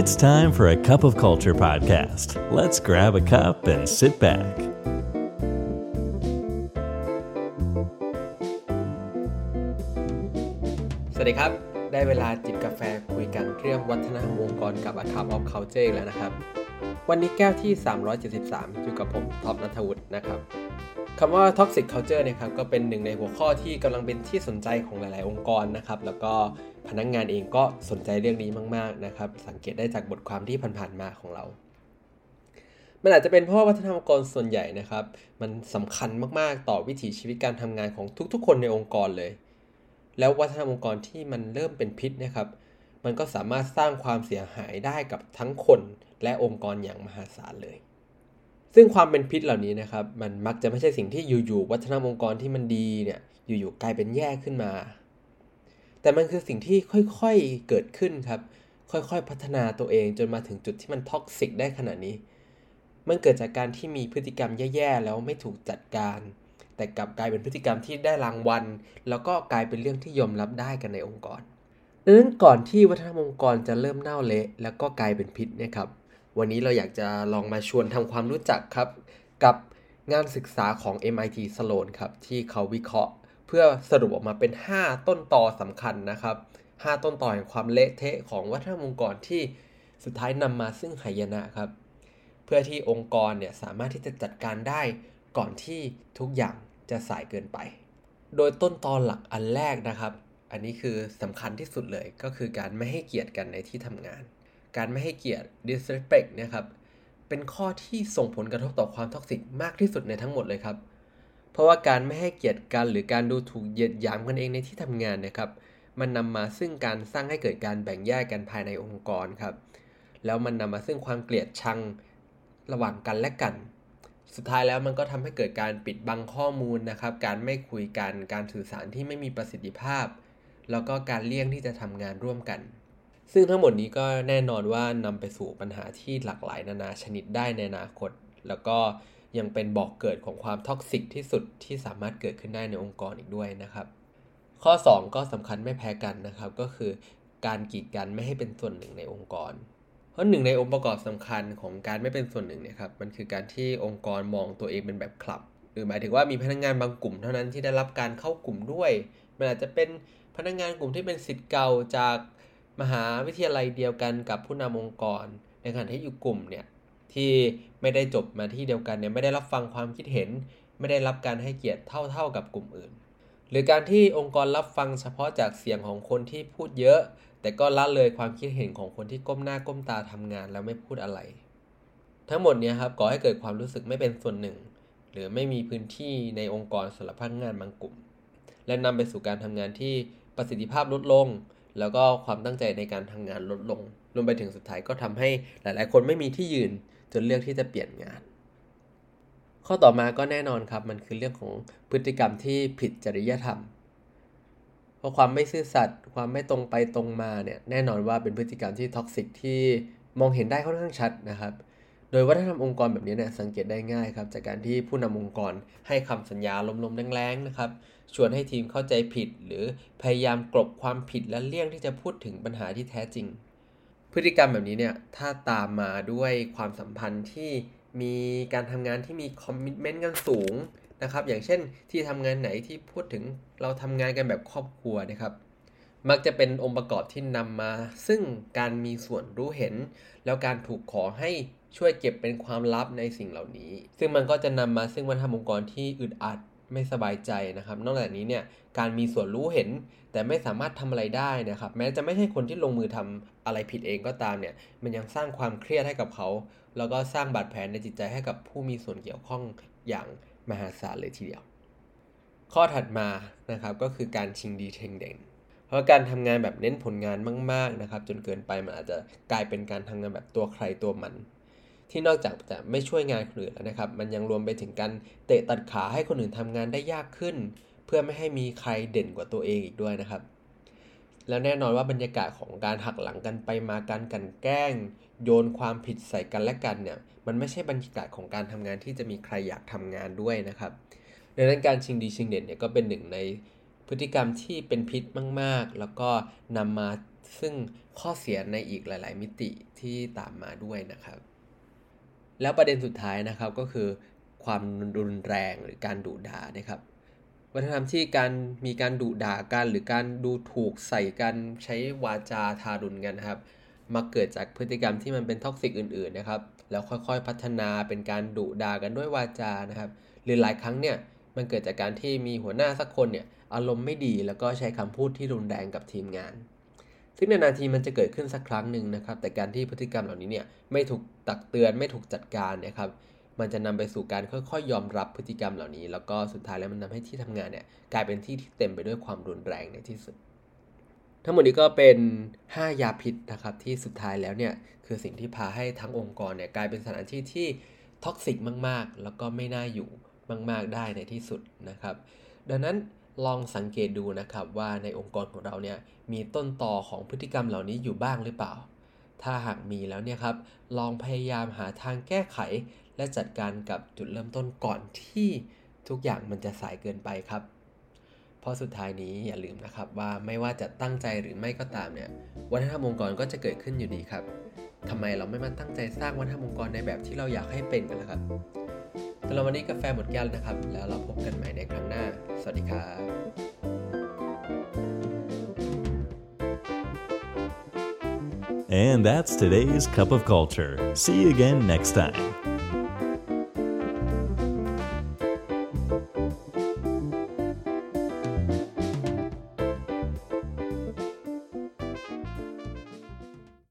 It's time for a cup of culture podcast. Let's grab a cup and sit back. สวัสดีครับ ได้เวลาจิบกาแฟคุยกันเรื่องวัฒนธรรมองค์กรกับ A Cup of Culture แล้วนะครับ วันนี้แก้วที่ 373 อยู่กับผมท็อปนัทวุฒินะครับ คำว่า Toxic Culture เนะครับก็เป็นหนึ่งในหัวข้อที่กำลังเป็นที่สนใจของหลาย ๆ องค์กรนะครับ แล้วก็พนักงงานเองก็สนใจเรื่องนี้มาก ๆ นะครับ สังเกตได้จากบทความที่ผ่าน ๆ มาของเรา มันอาจจะเป็นเพราะวัฒนธรรมองค์กรส่วนใหญ่นะครับ มันสำคัญมาก ๆ ต่อวิถีชีวิตการทำงานของทุก ๆ คนในองค์กรเลย แล้ววัฒนธรรมองค์กรที่มันเริ่มเป็นพิษนะครับ มันก็สามารถสร้างความเสียหายได้กับทั้งคนและองค์กรอย่างมหาศาลเลย ซึ่งความเป็นพิษเหล่านี้นะครับ มันมักจะไม่ใช่สิ่งที่อยู่ๆวัฒนธรรมองค์กรที่มันดีเนี่ยอยู่ๆกลายเป็นแย่ขึ้นมา แต่มันคือสิ่งที่ค่อยๆเกิดขึ้นครับ ค่อยๆพัฒนาตัวเองจนมาถึงจุดที่มัน toxic ได้ขนาดนี้ มันเกิดจากการที่มีพฤติกรรมแย่ๆแล้วไม่ถูกจัดการ แต่กลับกลายเป็นพฤติกรรมที่ได้รางวัล แล้วก็กลายเป็นเรื่องที่ยอมรับได้กันในองค์กรดังนั้นก่อนที่วัฒนธรรมองค์กรจะเริ่มเน่าเละแล้วก็กลายเป็นพิษนะครับ วันนี้เราอยากจะลองมาชวนทำความรู้จักครับ กับงานศึกษาของ MIT Sloan ครับ ที่เขาวิเคราะห์ เพื่อสรุปออกมาเป็น 5 ต้นตอสำคัญนะครับ 5 ต้นตอแห่งความเละเทะของวัฒนธรรมองค์กรที่สุดท้ายนำมาซึ่งหายนะครับ เพื่อที่องค์กรเนี่ยสามารถที่จะจัดการได้ก่อนที่ทุกอย่างจะสายเกินไป โดยต้นตอนหลักอันแรกนะครับ อันนี้คือสำคัญที่สุดเลยก็คือการไม่ให้เกียรติกันในที่ทำงาน การไม่ให้เกียรติ disrespect นะครับเป็นข้อที่ส่งผลกระทบต่อความ toxic มากที่สุดในทั้งหมดเลยครับ เพราะว่าการไม่ให้เกียรติกันหรือการดูถูกเหยียดหยามกันเองในที่ทำงานนะครับ มันนำมาซึ่งการสร้างให้เกิดการแบ่งแยกกันภายในองค์กรครับ แล้วมันนำมาซึ่งความเกลียดชังระหว่างกันและกัน สุดท้ายแล้วมันก็ทำให้เกิดการปิดบังข้อมูลนะครับ การไม่คุยกัน การสื่อสารที่ไม่มีประสิทธิภาพ แล้วก็การเลี่ยงที่จะทำงานร่วมกัน ซึ่งทั้งหมดนี้ก็แน่นอนว่านำไปสู่ปัญหาที่หลากหลายนานาชนิดได้ในอนาคต แล้วก็ยังเป็นบอกเกิดของความท็อกซิกที่สุดที่สามารถเกิดขึ้นได้ในองค์กรอีกด้วยนะครับ ข้อ 2 ก็สำคัญไม่แพ้กันนะครับ ก็คือการกีดกันไม่ให้เป็นส่วนหนึ่งในองค์กร เพราะหนึ่งในองค์ประกอบสำคัญของการไม่เป็นส่วนหนึ่งเนี่ยครับมันคือการที่องค์กรมองตัวเองเป็นแบบคลับ หรือหมายถึงว่ามีพนักงงานบางกลุ่มเท่านั้นที่ได้รับการเข้ากลุ่มด้วย มันอาจจะเป็นพนักงงานกลุ่มที่เป็นสิทธิ์เก่าจาก มหาวิทยาลัยเดียวกันกับผู้นำองค์กร ในขณะที่อยู่กลุ่มเนี่ยที่ไม่ได้จบมาที่เดียวกันเนี่ยไม่ได้รับฟังความคิดเห็น ไม่ได้รับการให้เกียรติเท่าๆกับกลุ่มอื่น หรือการที่องค์กรรับฟังเฉพาะจากเสียงของคนที่พูดเยอะ แต่ก็ละเลยความคิดเห็นของคนที่ก้มหน้าก้มตาทำงานแล้วไม่พูดอะไร ทั้งหมดเนี้ครับก่อให้เกิดความรู้สึกไม่เป็นส่วนหนึ่ง หรือไม่มีพื้นที่ในองค์กรสำหรับพนักงานบางกลุ่ม และนำไปสู่การทำงานที่ประสิทธิภาพลดลง แล้วก็ความตั้งใจในการทำงานลดลง รวมไปถึงสุดท้ายก็ทำให้หลาย ๆ คนไม่มีที่ยืนจนเลือกที่จะเปลี่ยนงาน ข้อต่อมาก็แน่นอนครับ มันคือเรื่องของพฤติกรรมที่ผิดจริยธรรม เพราะความไม่ซื่อสัตย์ความไม่ตรงไปตรงมาเนี่ยแน่นอนว่าเป็นพฤติกรรมที่ toxic ที่มองเห็นได้ค่อนข้างชัดนะครับ โดยวัฒนธรรมองค์กรแบบนี้เนี่ยสังเกตได้ง่ายครับจากการที่ผู้นำองค์กรให้คำสัญญาลมๆแรงๆนะครับชวนให้ทีมเข้าใจผิด หรือพยายามกลบความผิดและเลี่ยงที่จะพูดถึงปัญหาที่แท้จริง พฤติกรรมแบบนี้เนี่ยถ้าตามมาด้วยความสัมพันธ์ที่มีการทำงานที่มีคอมมิชเมนต์กันสูงนะครับอย่างเช่นที่ทำงานไหนที่พูดถึงเราทำงานกันแบบครอบครัวนะครับ มักจะเป็นองค์ประกอบที่นำมา ซึ่งการมีส่วนรู้เห็น แล้วการถูกขอให้ช่วยเก็บเป็นความลับในสิ่งเหล่านี้ ซึ่งมันก็จะนำมาซึ่งวัฒนธรรมองค์กรที่อึดอัดไม่สบายใจนะครับ นอกจากนี้เนี่ยการมีส่วนรู้เห็น แต่ไม่สามารถทำอะไรได้นะครับ แม้จะไม่ใช่คนที่ลงมือทำอะไรผิดเองก็ตามเนี่ย มันยังสร้างความเครียดให้กับเขา แล้วก็สร้างบาดแผลในจิตใจให้กับผู้มีส่วนเกี่ยวข้องอย่างมหาศาลเลยทีเดียว ข้อถัดมานะครับก็คือการชิงดีเทงเด่น เพราะการทำงานแบบเน้นผลงานมาก ๆนะครับ จนเกินไปมันอาจจะกลายเป็นการทำงานแบบตัวใครตัวมัน ที่นอกจากจะไม่ช่วยงานคนอื่นแล้วนะครับ มันยังรวมไปถึงการเตะตัดขาให้คนอื่นทำงานได้ยากขึ้น เพื่อไม่ให้มีใครเด่นกว่าตัวเองอีกด้วยนะครับ แล้วแน่นอนว่าบรรยากาศของการหักหลังกันไปมาการกันแกล้ง โยนความผิดใส่กันและกันเนี่ยมันไม่ใช่บรรยากาศของการทำงานที่จะมีใครอยากทำงานด้วยนะครับดังนั้นการชิงดีชิงเด่นเนี่ยก็เป็นหนึ่งใน พฤติกรรมที่เป็นพิษมาก ๆ แล้วก็นำมาซึ่งข้อเสียในอีกหลาย ๆ มิติที่ตามมาด้วยนะครับ แล้วประเด็นสุดท้ายนะครับก็คือ ความรุนแรงหรือการดุด่านะครับ วัฒนธรรมที่การมีการดุด่ากันหรือการดูถูกใส่กันใช้วาจาทารุณกันนะครับมาเกิดจากพฤติกรรมที่มันเป็น toxic อื่น ๆ นะครับ แล้วค่อยๆ พัฒนาเป็นการดุด่ากันด้วยวาจานะครับ หรือหลายครั้งเนี่ย มันเกิดจากการที่มีหัวหน้าสักคนเนี่ย อารมณ์ไม่ดีแล้วก็ใช้คำพูดที่รุนแรงกับทีมงาน ซึ่งในนาทีมันจะเกิดขึ้นสักครั้งหนึ่งนะครับ แต่การที่พฤติกรรมเหล่านี้เนี่ยไม่ถูกตักเตือนไม่ถูกจัดการนะครับ มันจะนำไปสู่การค่อยๆยอมรับพฤติกรรมเหล่านี้ แล้วก็สุดท้ายแล้วมันทาให้ที่ทำงานเนี่ยกลายเป็นที่ที่เต็มไปด้วยความรุนแรงในที่สุด ทั้งหมดนี้ก็เป็น 5 ยาพิษนะครับที่สุดท้ายแล้วเนี่ยคือสิ่งที่พาให้ทั้งองค์กรเนี่ยกลายเป็นสถานที่ที่ท็อกซิกมากๆ แล้วก็ไม่น่าอยู่มาก ๆได้ในที่สุดนะครับ ดังนั้น ลองสังเกตดูนะครับว่าในองค์กรของเราเนี่ยมีต้นต่อของพฤติกรรมเหล่านี้อยู่บ้างหรือเปล่า ถ้าหากมีแล้วเนี่ยครับลองพยายามหาทางแก้ไข และจัดการกับจุดเริ่มต้นก่อนที่ทุกอย่างมันจะสายเกินไปครับเพราะสุดท้ายนี้อย่าลืมนะครับว่าไม่ว่าจะตั้งใจหรือไม่ก็ตามเนี่ยวัฒนธรรมองค์กรก็จะเกิดขึ้นอยู่ดีครับทำไมเราไม่มาตั้งใจสร้างวัฒนธรรมองค์กรในแบบที่เราอยากให้เป็นกันล่ะครับ สำหรับวันนี้กาแฟหมดแก้วนะครับ แล้วเราพบกันใหม่ในครั้งหน้า สวัสดีครับ And that's today's Cup of Culture. See you again next time.